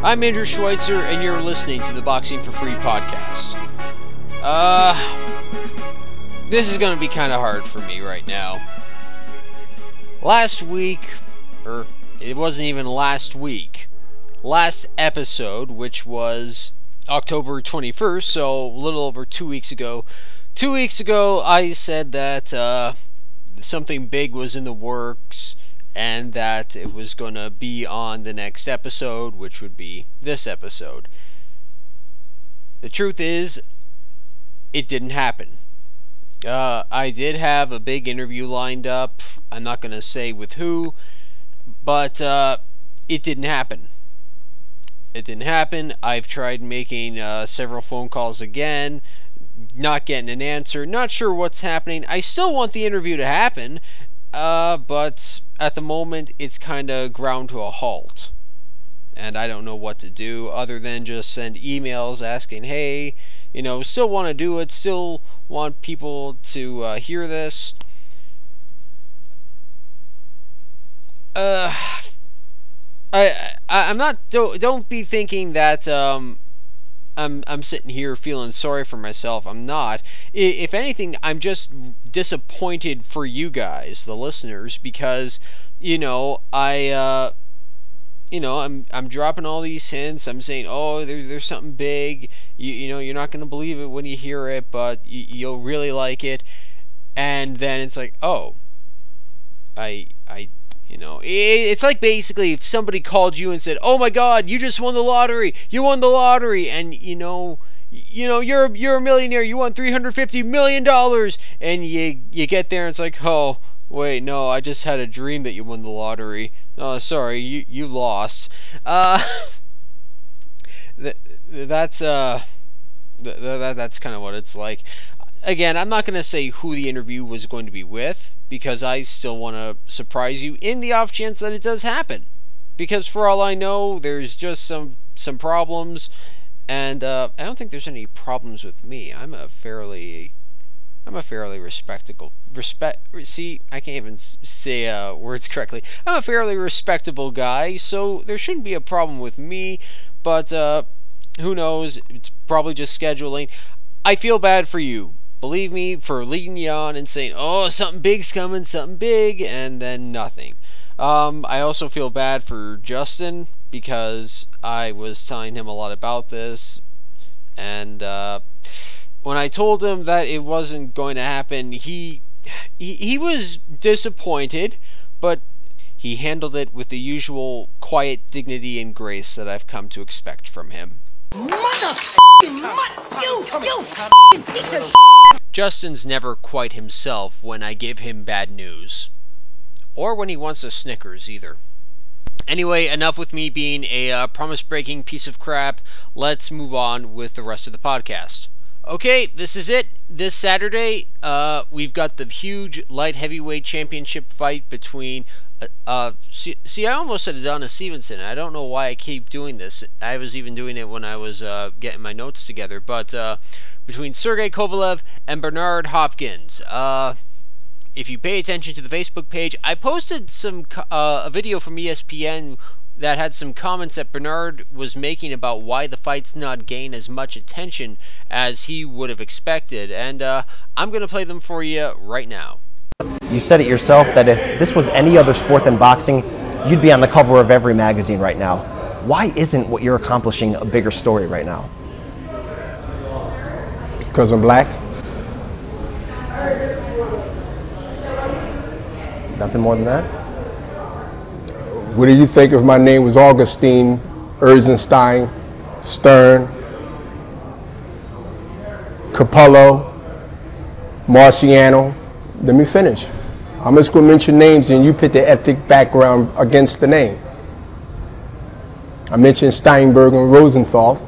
I'm Andrew Schweitzer, and you're listening to the Boxing for Free podcast. Uh, this is going to be kind of hard for me right now. Last week, or it wasn't even last week, last episode, which was October 21st, so a little over two weeks ago. Two weeks ago, I said that uh, something big was in the works and that it was going to be on the next episode, which would be this episode. The truth is, it didn't happen. Uh, I did have a big interview lined up. I'm not going to say with who, but uh, it didn't happen. It didn't happen. I've tried making uh, several phone calls again, not getting an answer. Not sure what's happening. I still want the interview to happen, uh, but at the moment it's kind of ground to a halt. And I don't know what to do other than just send emails asking, hey, you know, still want to do it, still want people to uh, hear this. Uh, I, I I'm not don't don't be thinking that um I'm I'm sitting here feeling sorry for myself. I'm not. If anything, I'm just disappointed for you guys, the listeners, because you know I. Uh, you know, I'm I'm dropping all these hints. I'm saying, oh, there's there's something big. You you know, you're not gonna believe it when you hear it, but you, you'll really like it. And then it's like, oh, I I you know, it's like basically if somebody called you and said, "Oh my God, you just won the lottery! You won the lottery!" and you know, you know, you're you're a millionaire. You won three hundred fifty million dollars, and you you get there and it's like, "Oh, wait, no, I just had a dream that you won the lottery. Oh, sorry, you you lost." Uh, that that's uh, that, that that's kind of what it's like. Again, I'm not gonna say who the interview was going to be with because I still want to surprise you in the off chance that it does happen. Because for all I know, there's just some some problems, and uh, I don't think there's any problems with me. I'm a fairly I'm a fairly respectable respect. See, I can't even say uh, words correctly. I'm a fairly respectable guy, so there shouldn't be a problem with me. But uh, who knows? It's probably just scheduling. I feel bad for you believe me, for leading you on and saying, oh, something big's coming, something big, and then nothing. Um, I also feel bad for Justin because I was telling him a lot about this, and uh, when I told him that it wasn't going to happen, he, he he was disappointed, but he handled it with the usual quiet dignity and grace that I've come to expect from him. Mother, you, you, piece of Justin's never quite himself when I give him bad news. Or when he wants a Snickers, either. Anyway, enough with me being a uh, promise breaking piece of crap. Let's move on with the rest of the podcast. Okay, this is it. This Saturday, uh, we've got the huge light heavyweight championship fight between. Uh, uh, see, see, I almost said Adonis Stevenson. And I don't know why I keep doing this. I was even doing it when I was uh, getting my notes together. But uh, between Sergey Kovalev and Bernard Hopkins. Uh, if you pay attention to the Facebook page, I posted some uh, a video from ESPN that had some comments that Bernard was making about why the fight's not gained as much attention as he would have expected, and I'm going to play them for you right now. You said it yourself that if this was any other sport than boxing, you'd be on the cover of every magazine right now. Why isn't what you're accomplishing a bigger story right now? Because I'm black? Nothing more than that? What do you think if my name was Augustine, Eisenstein, Stern, Capello, Marciano? Let me finish. I'm just going to mention names and you put the ethnic background against the name. I mentioned Steinberg and Rosenthal.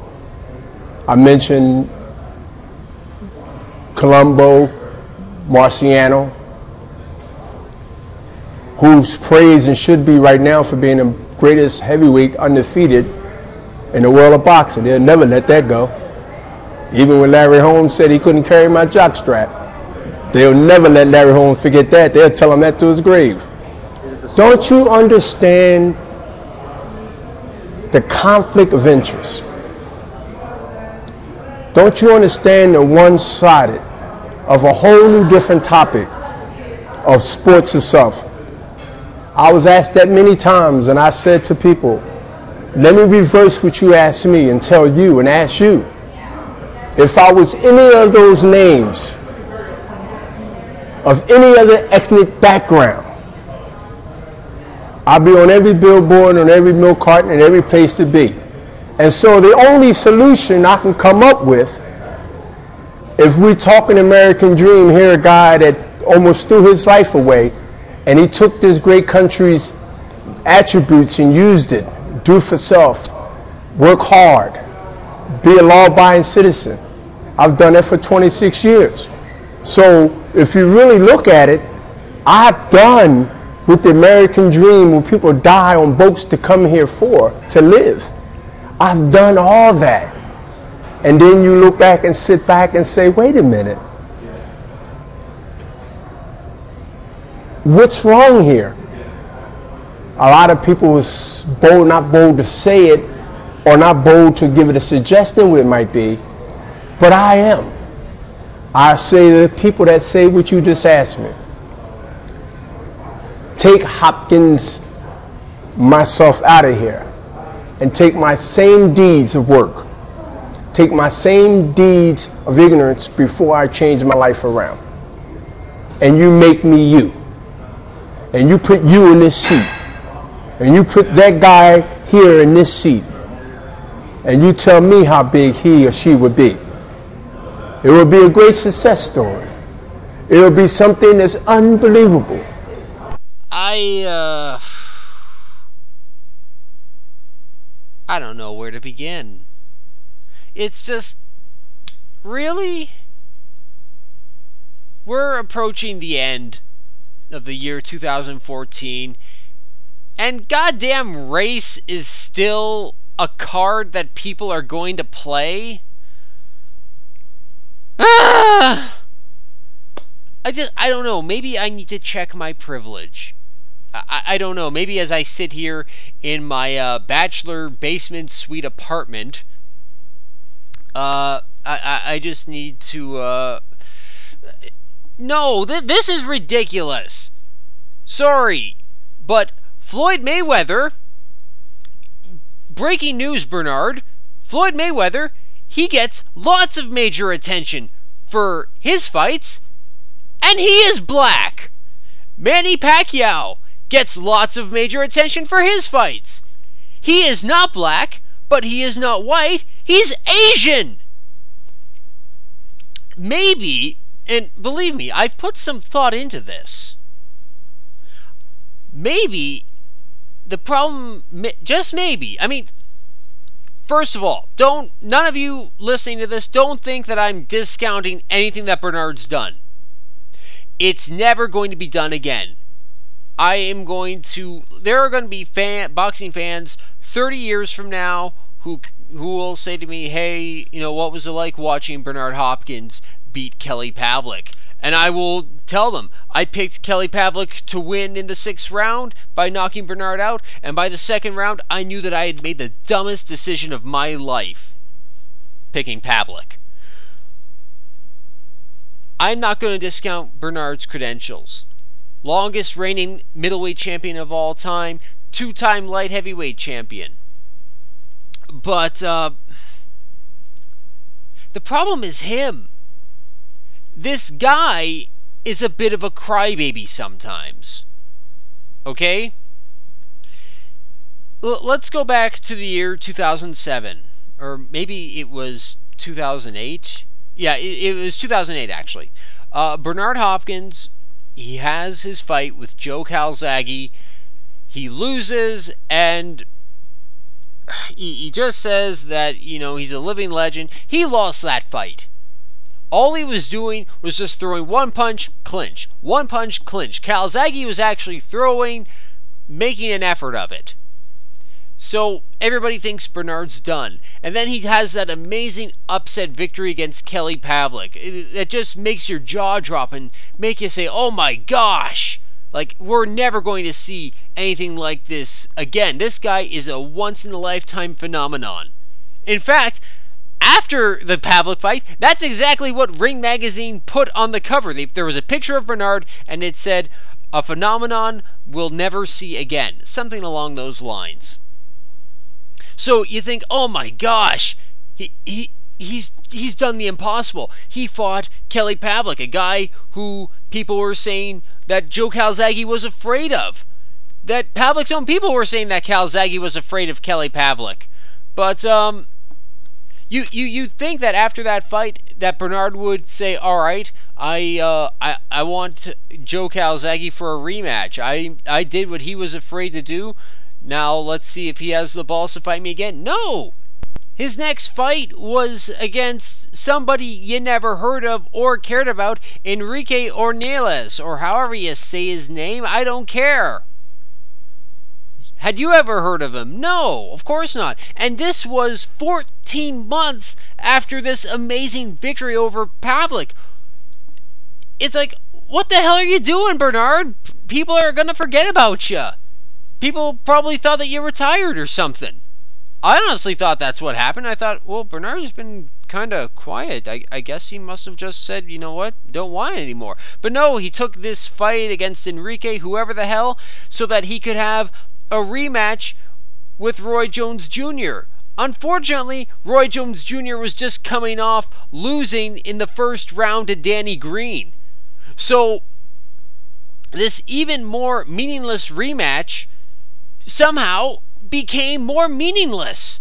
I mentioned Colombo, Marciano, who's praised and should be right now for being the greatest heavyweight undefeated in the world of boxing. They'll never let that go. Even when Larry Holmes said he couldn't carry my jockstrap, they'll never let Larry Holmes forget that. They'll tell him that to his grave. Don't you understand the conflict of interest. Don't you understand the one sided of a whole new different topic of sports itself? I was asked that many times, and I said to people, let me reverse what you asked me and tell you and ask you. If I was any of those names of any other ethnic background, I'd be on every billboard, on every milk carton, and every place to be. And so the only solution I can come up with, if we're talking American dream, here a guy that almost threw his life away, and he took this great country's attributes and used it. Do for self, work hard, be a law-abiding citizen. I've done that for 26 years. So if you really look at it, I've done with the American dream when people die on boats to come here for, to live. I've done all that. And then you look back and sit back and say, wait a minute. What's wrong here? A lot of people was bold, not bold to say it, or not bold to give it a suggestion what it might be, but I am. I say to the people that say what you just asked me. Take Hopkins, myself out of here, and take my same deeds of work, take my same deeds of ignorance before I change my life around. And you make me you. And you put you in this seat. And you put that guy here in this seat. And you tell me how big he or she would be. It will be a great success story. It will be something that's unbelievable. I uh I don't know where to begin. It's just really we're approaching the end of the year 2014 and goddamn race is still a card that people are going to play. Ah! I just I don't know. Maybe I need to check my privilege. I, I don't know. Maybe as I sit here in my uh, bachelor basement suite apartment, uh, I, I just need to. Uh, no, th- this is ridiculous. Sorry, but Floyd Mayweather. Breaking news, Bernard. Floyd Mayweather, he gets lots of major attention for his fights, and he is black. Manny Pacquiao gets lots of major attention for his fights. He is not black, but he is not white. He's Asian. Maybe, and believe me, I've put some thought into this. Maybe the problem, just maybe, I mean, first of all, don't, none of you listening to this, don't think that I'm discounting anything that Bernard's done. It's never going to be done again. I am going to. There are going to be fan boxing fans 30 years from now who who will say to me, "Hey, you know what was it like watching Bernard Hopkins beat Kelly Pavlik?" And I will tell them I picked Kelly Pavlik to win in the sixth round by knocking Bernard out, and by the second round, I knew that I had made the dumbest decision of my life, picking Pavlik. I'm not going to discount Bernard's credentials longest reigning middleweight champion of all time, two time light heavyweight champion. But uh, the problem is him. This guy is a bit of a crybaby sometimes. Okay? L- let's go back to the year 2007. Or maybe it was 2008. Yeah, it, it was 2008 actually. Uh, Bernard Hopkins he has his fight with Joe Calzaghe. He loses, and he, he just says that, you know, he's a living legend. He lost that fight. All he was doing was just throwing one punch, clinch. One punch, clinch. Calzaghe was actually throwing, making an effort of it. So everybody thinks Bernard's done. And then he has that amazing upset victory against Kelly Pavlik. It just makes your jaw drop and make you say, oh my gosh! Like, we're never going to see anything like this again. This guy is a once in a lifetime phenomenon. In fact, after the Pavlik fight, that's exactly what Ring Magazine put on the cover. There was a picture of Bernard, and it said, A phenomenon we'll never see again. Something along those lines. So you think, oh my gosh, he, he, he's, he's done the impossible. He fought Kelly Pavlik, a guy who people were saying that Joe Calzaghe was afraid of. That Pavlik's own people were saying that Calzaghe was afraid of Kelly Pavlik. But um, you you you think that after that fight that Bernard would say, "All right, I uh, I I want Joe Calzaghe for a rematch. I I did what he was afraid to do. Now let's see if he has the balls to fight me again." No. His next fight was against somebody you never heard of or cared about, Enrique Ornelas, or however you say his name. I don't care. Had you ever heard of him? No, of course not. And this was 14 months after this amazing victory over Pavlik. It's like, what the hell are you doing, Bernard? People are going to forget about you. People probably thought that you retired or something. I honestly thought that's what happened. I thought, well, Bernard's been kind of quiet. I, I guess he must have just said, you know what, don't want it anymore. But no, he took this fight against Enrique, whoever the hell, so that he could have a rematch with Roy Jones Jr. Unfortunately, Roy Jones Jr. was just coming off losing in the first round to Danny Green. So, this even more meaningless rematch somehow became more meaningless.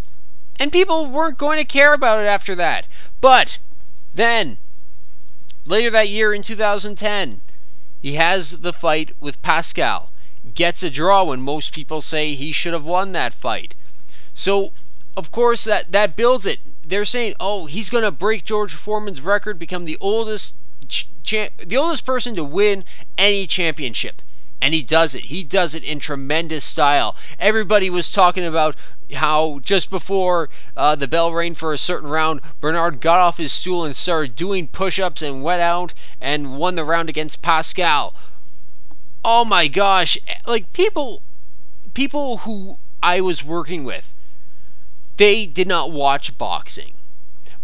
And people weren't going to care about it after that. But then, later that year in 2010, he has the fight with Pascal gets a draw when most people say he should have won that fight. So, of course, that, that builds it. They're saying, oh, he's going to break George Foreman's record, become the oldest cha- the oldest person to win any championship. And he does it. He does it in tremendous style. Everybody was talking about how just before uh, the bell rang for a certain round, Bernard got off his stool and started doing push ups and went out and won the round against Pascal oh my gosh, like people people who I was working with, they did not watch boxing.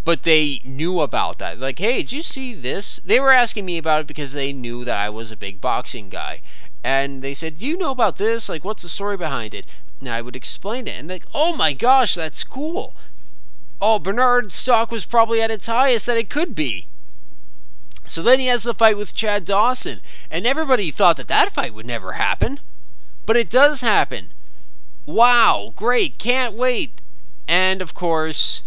But they knew about that. Like, hey, did you see this? They were asking me about it because they knew that I was a big boxing guy. And they said, Do you know about this? Like, what's the story behind it? And I would explain it. And like, oh my gosh, that's cool. Oh, Bernard's stock was probably at its highest that it could be. So then he has the fight with Chad Dawson, and everybody thought that that fight would never happen, but it does happen. Wow, great, can't wait. And of course,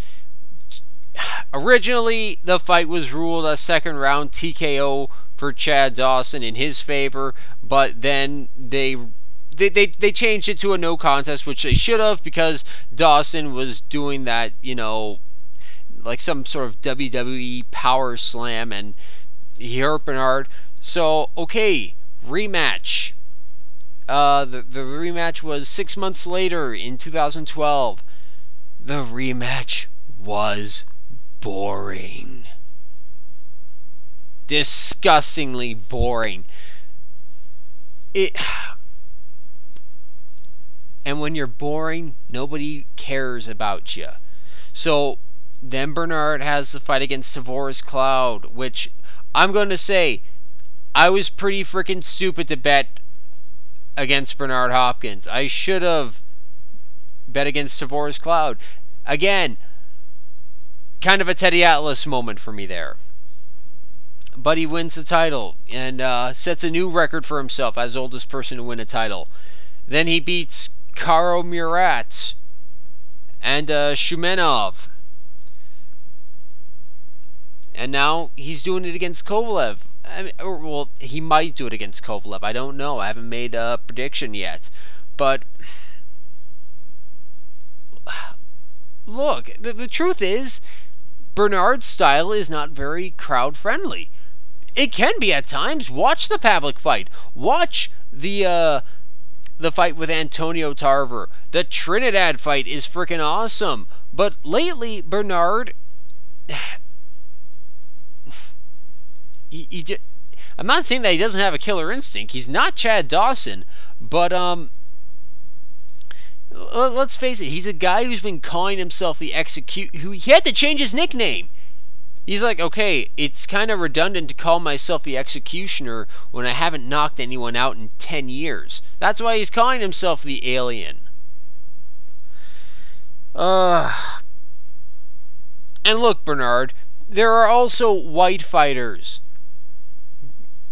originally the fight was ruled a second round TKO for Chad Dawson in his favor, but then they they, they, they changed it to a no contest, which they should have because Dawson was doing that, you know, like some sort of WWE power slam, and he hurt Bernard. So, okay, rematch. Uh, the, the rematch was six months later in 2012. The rematch was boring. Disgustingly boring. It. And when you're boring, nobody cares about you. So then Bernard has the fight against Tavoris Cloud, which I'm going to say I was pretty freaking stupid to bet against Bernard Hopkins. I should have bet against Tavoris Cloud. Again, kind of a Teddy Atlas moment for me there. But he wins the title and uh, sets a new record for himself as oldest person to win a title. Then he beats Karo Murat and uh, Shumenov and now he's doing it against Kovalev. I mean, or, well, he might do it against Kovalev. I don't know. I haven't made a prediction yet. But look, the, the truth is, Bernard's style is not very crowd friendly. It can be at times. Watch the Pavlik fight. Watch the uh, the fight with Antonio Tarver. The Trinidad fight is freaking awesome. But lately, Bernard he, he just, I'm not saying that he doesn't have a killer instinct. He's not Chad Dawson, but um, let's face it, he's a guy who's been calling himself the execute. Who he had to change his nickname. He's like, okay, it's kind of redundant to call myself the executioner when I haven't knocked anyone out in ten years. That's why he's calling himself the alien. Uh, and look, Bernard, there are also white fighters.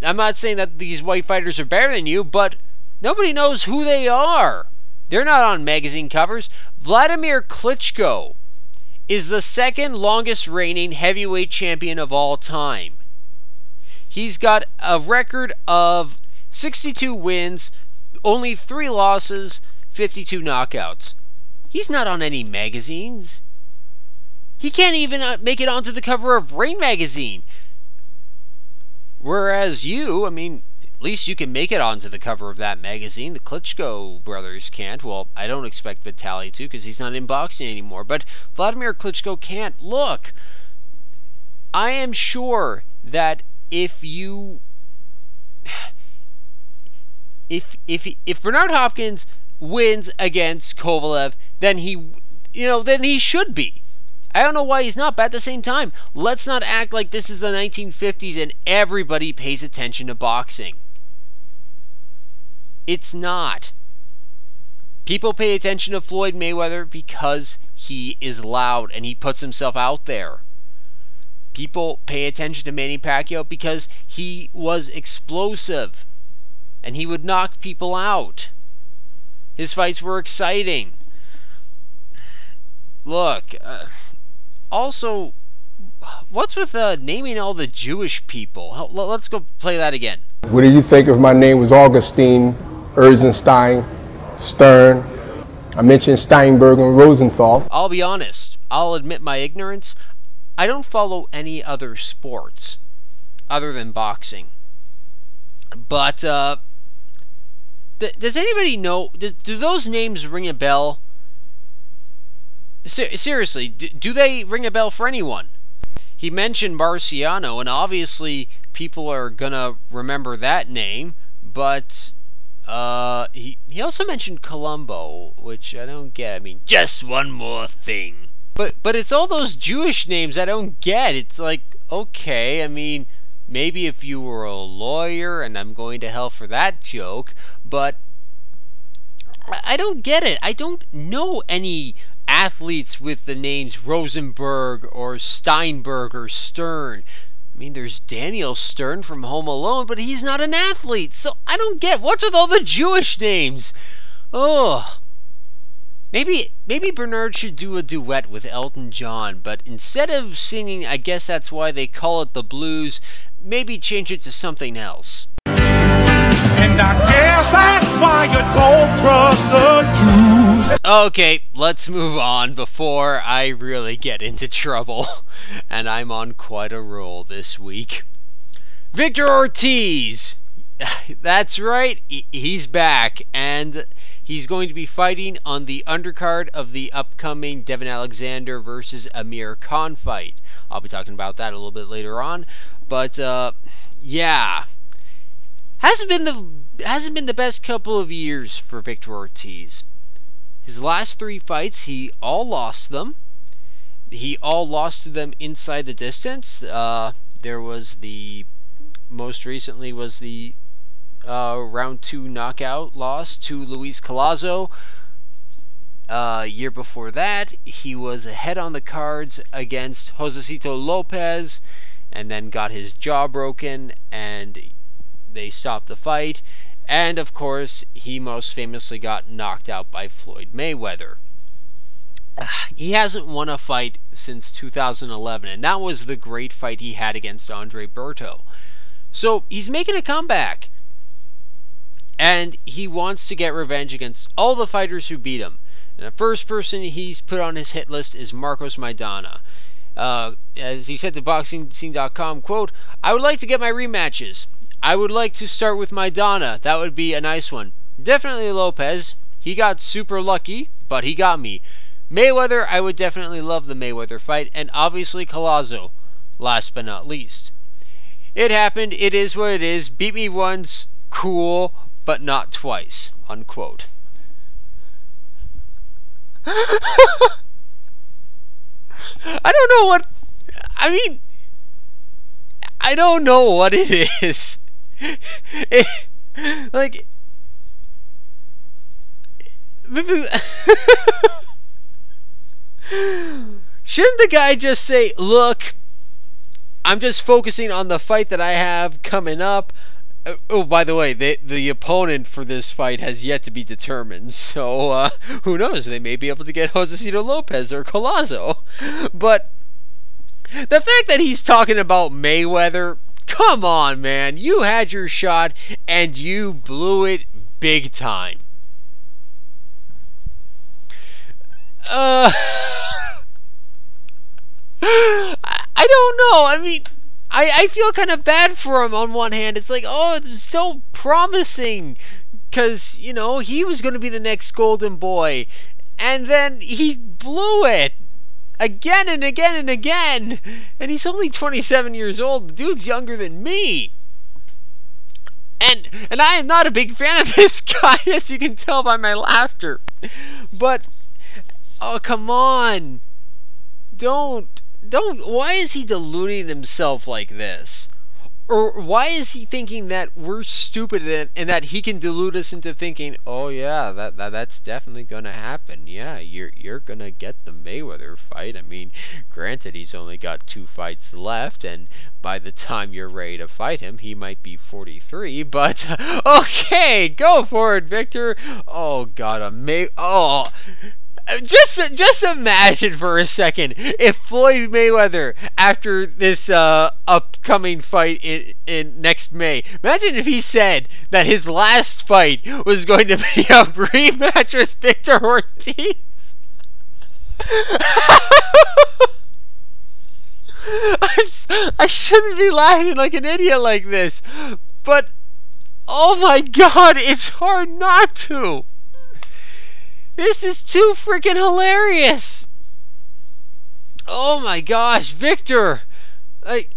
I'm not saying that these white fighters are better than you, but nobody knows who they are. They're not on magazine covers. Vladimir Klitschko is the second longest reigning heavyweight champion of all time. He's got a record of 62 wins, only 3 losses, 52 knockouts. He's not on any magazines. He can't even uh, make it onto the cover of Ring magazine. Whereas you, I mean, at least you can make it onto the cover of that magazine. The Klitschko brothers can't. Well, I don't expect Vitaly to because he's not in boxing anymore. But Vladimir Klitschko can't. Look, I am sure that if you if if if Bernard Hopkins wins against Kovalev, then he you know then he should be. I don't know why he's not, but at the same time, let's not act like this is the 1950s and everybody pays attention to boxing. It's not. People pay attention to Floyd Mayweather because he is loud and he puts himself out there. People pay attention to Manny Pacquiao because he was explosive and he would knock people out. His fights were exciting. Look, uh, also, what's with uh, naming all the Jewish people? Let's go play that again. What do you think if my name was Augustine, Eisenstein, Stern? I mentioned Steinberg and Rosenthal. I'll be honest. I'll admit my ignorance. I don't follow any other sports other than boxing. But uh, th- does anybody know? Does, do those names ring a bell? Ser- seriously, do, do they ring a bell for anyone? He mentioned Marciano, and obviously people are gonna remember that name, but uh, he he also mentioned Colombo, which I don't get. I mean, just one more thing. But but it's all those Jewish names I don't get. It's like okay, I mean, maybe if you were a lawyer, and I'm going to hell for that joke, but I don't get it. I don't know any athletes with the names Rosenberg or Steinberg or Stern. I mean, there's Daniel Stern from Home Alone, but he's not an athlete. So I don't get what's with all the Jewish names. Oh. Maybe maybe Bernard should do a duet with Elton John, but instead of singing I guess that's why they call it the blues, maybe change it to something else. And I guess that's why you don't trust the Jews. Okay, let's move on before I really get into trouble. And I'm on quite a roll this week. Victor Ortiz. That's right, he's back. And he's going to be fighting on the undercard of the upcoming Devon Alexander versus Amir Khan fight. I'll be talking about that a little bit later on. But, uh, yeah hasn't been the hasn't been the best couple of years for Victor Ortiz. His last three fights, he all lost them. He all lost to them inside the distance. Uh, there was the most recently was the uh, round two knockout loss to Luis Collazo. Uh, year before that, he was ahead on the cards against Josesito Lopez, and then got his jaw broken, and they stopped the fight, and of course, he most famously got knocked out by Floyd Mayweather. He hasn't won a fight since 2011, and that was the great fight he had against Andre Berto. So he's making a comeback. And he wants to get revenge against all the fighters who beat him. And the first person he's put on his hit list is Marcos Maidana. Uh, as he said to BoxingScene.com, quote, I would like to get my rematches. I would like to start with Maidana. That would be a nice one. Definitely Lopez. He got super lucky, but he got me. Mayweather, I would definitely love the Mayweather fight, and obviously Collazo, last but not least. It happened, it is what it is. Beat me once, cool, but not twice. Unquote. I don't know what. I mean, I don't know what it is. Like. Shouldn't the guy just say, look, I'm just focusing on the fight that I have coming up. Uh, oh, by the way, the the opponent for this fight has yet to be determined. So uh, who knows? They may be able to get Josesito Lopez or Collazo. But the fact that he's talking about Mayweather, come on, man! You had your shot and you blew it big time. Uh. I don't know. I mean, I, I feel kind of bad for him on one hand. It's like, oh, it's so promising. Because, you know, he was going to be the next golden boy. And then he blew it. Again and again and again. And he's only 27 years old. The dude's younger than me. And and I am not a big fan of this guy, as you can tell by my laughter. But oh come on. Don't don't why is he deluding himself like this or why is he thinking that we're stupid and, and that he can delude us into thinking oh yeah that, that that's definitely gonna happen. Yeah you're you're gonna get the mayweather fight. I mean granted he's only got two fights left and by the time you're ready to fight him he might be 43 but okay go for it victor. Oh god a may oh just just imagine for a second if Floyd Mayweather after this uh, upcoming fight in, in next May. Imagine if he said that his last fight was going to be a rematch with Victor Ortiz. I shouldn't be laughing like an idiot like this, but oh my god, it's hard not to. This is too freaking hilarious. Oh my gosh, Victor. Like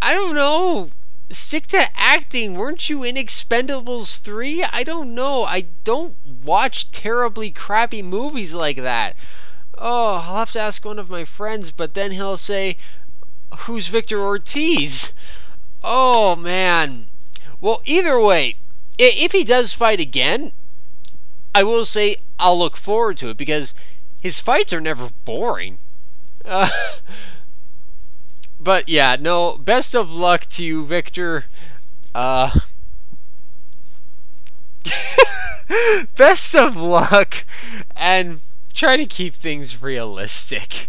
I don't know. Stick to acting. Weren't you in Expendables 3? I don't know. I don't watch terribly crappy movies like that. Oh, I'll have to ask one of my friends, but then he'll say, Who's Victor Ortiz? Oh, man. Well, either way, if he does fight again, I will say I'll look forward to it because his fights are never boring. Uh, but yeah, no, best of luck to you, Victor. Uh, best of luck and try to keep things realistic.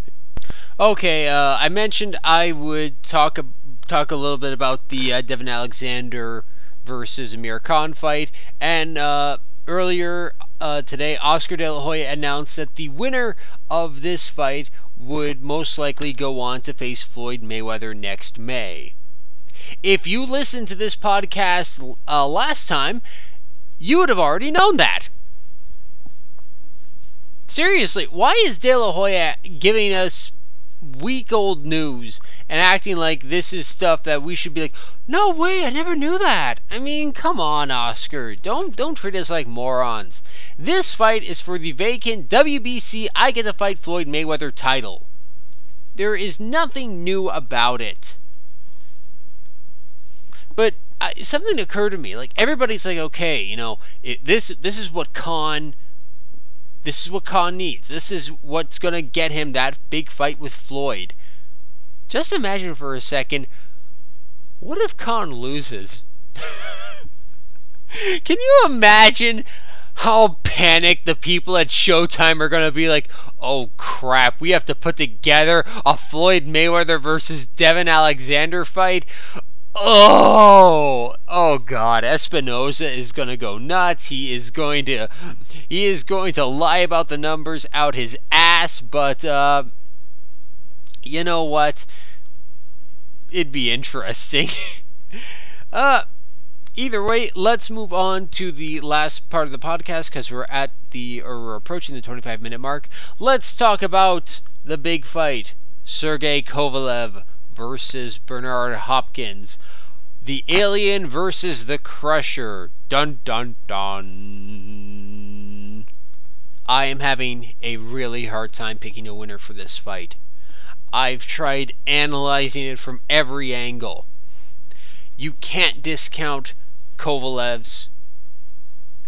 Okay, uh, I mentioned I would talk talk a little bit about the uh, Devon Alexander versus Amir Khan fight, and uh, earlier uh, today, Oscar De La Hoya announced that the winner of this fight would most likely go on to face Floyd Mayweather next May. If you listened to this podcast uh, last time, you would have already known that. Seriously, why is De La Hoya giving us week old news and acting like this is stuff that we should be like, no way, I never knew that. I mean, come on, Oscar. Don't don't treat us like morons. This fight is for the vacant WBC I Get to Fight Floyd Mayweather title. There is nothing new about it. But uh, something occurred to me. Like everybody's like, okay, you know, it, this this is what Khan. This is what Khan needs. This is what's gonna get him that big fight with Floyd. Just imagine for a second. What if Khan loses? Can you imagine how panicked the people at Showtime are going to be like, oh crap, we have to put together a Floyd Mayweather versus Devon Alexander fight. Oh, oh God! Espinoza is gonna go nuts. He is going to, he is going to lie about the numbers out his ass. But uh, you know what? It'd be interesting. uh, either way, let's move on to the last part of the podcast because we're at the or we're approaching the 25 minute mark. Let's talk about the big fight: Sergey Kovalev versus Bernard Hopkins. The Alien versus the Crusher. Dun dun dun. I am having a really hard time picking a winner for this fight. I've tried analyzing it from every angle. You can't discount Kovalev's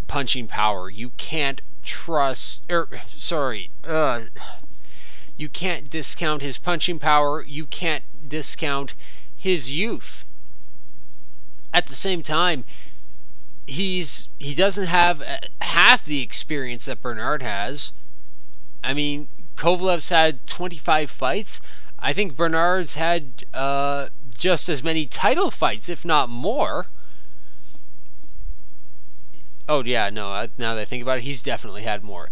punching power. You can't trust er, sorry, uh, you can't discount his punching power. You can't discount his youth. At the same time, he's he doesn't have uh, half the experience that Bernard has. I mean, Kovalev's had 25 fights. I think Bernard's had uh, just as many title fights, if not more. Oh yeah, no. Now that I think about it, he's definitely had more.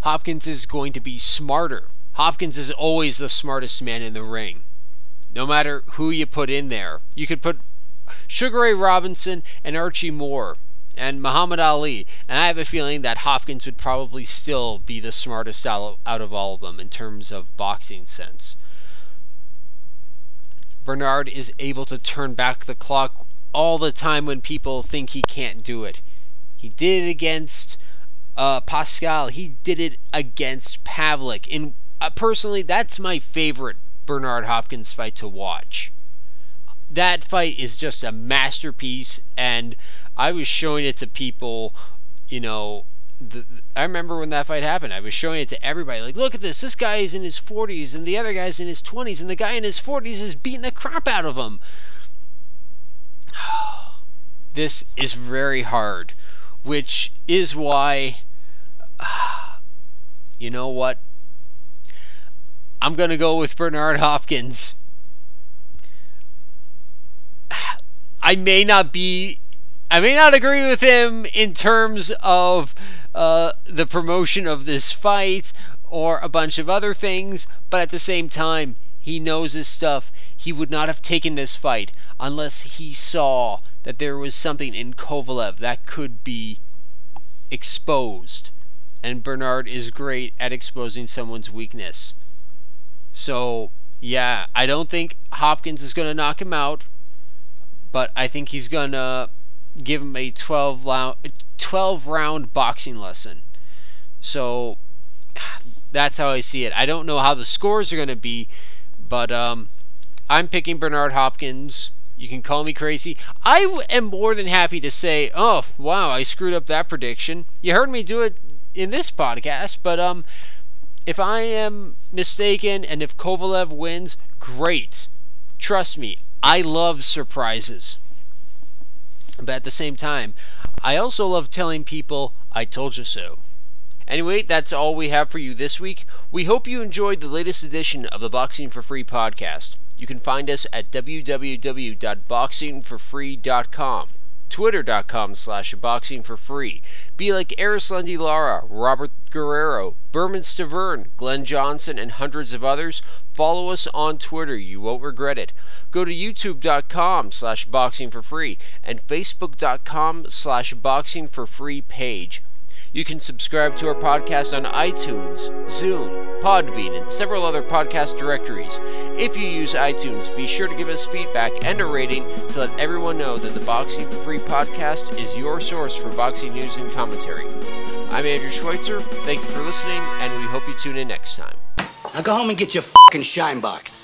Hopkins is going to be smarter. Hopkins is always the smartest man in the ring. No matter who you put in there, you could put Sugar Ray Robinson and Archie Moore and Muhammad Ali, and I have a feeling that Hopkins would probably still be the smartest out of all of them in terms of boxing sense. Bernard is able to turn back the clock all the time when people think he can't do it. He did it against uh, Pascal. He did it against Pavlik. And uh, personally, that's my favorite Bernard Hopkins fight to watch. That fight is just a masterpiece, and I was showing it to people, you know, the, I remember when that fight happened. I was showing it to everybody. Like, look at this. This guy is in his 40s, and the other guy's in his 20s, and the guy in his 40s is beating the crap out of him. this is very hard, which is why, you know what? I'm going to go with Bernard Hopkins. I may not be I may not agree with him in terms of uh, the promotion of this fight or a bunch of other things, but at the same time, he knows his stuff. He would not have taken this fight unless he saw that there was something in Kovalev that could be exposed. And Bernard is great at exposing someone's weakness. So, yeah, I don't think Hopkins is going to knock him out, but I think he's going to give him a 12 round, 12 round boxing lesson. So that's how I see it. I don't know how the scores are going to be, but um, I'm picking Bernard Hopkins. You can call me crazy. I am more than happy to say, "Oh, wow, I screwed up that prediction." You heard me do it in this podcast, but um, if I am mistaken and if Kovalev wins, great. Trust me, I love surprises. But at the same time, I also love telling people, I told you so. Anyway, that's all we have for you this week. We hope you enjoyed the latest edition of the Boxing for Free podcast. You can find us at www.boxingforfree.com, twitter.com slash boxingforfree. Be like Erislandy Lara, Robert Guerrero, Bermane Stiverne, Glenn Johnson, and hundreds of others. Follow us on Twitter. You won't regret it go to youtube.com slash boxing for free and facebook.com slash boxing for free page. You can subscribe to our podcast on iTunes, Zune, Podbean, and several other podcast directories. If you use iTunes, be sure to give us feedback and a rating to let everyone know that the Boxing for Free podcast is your source for boxing news and commentary. I'm Andrew Schweitzer. Thank you for listening, and we hope you tune in next time. Now go home and get your fucking shine box.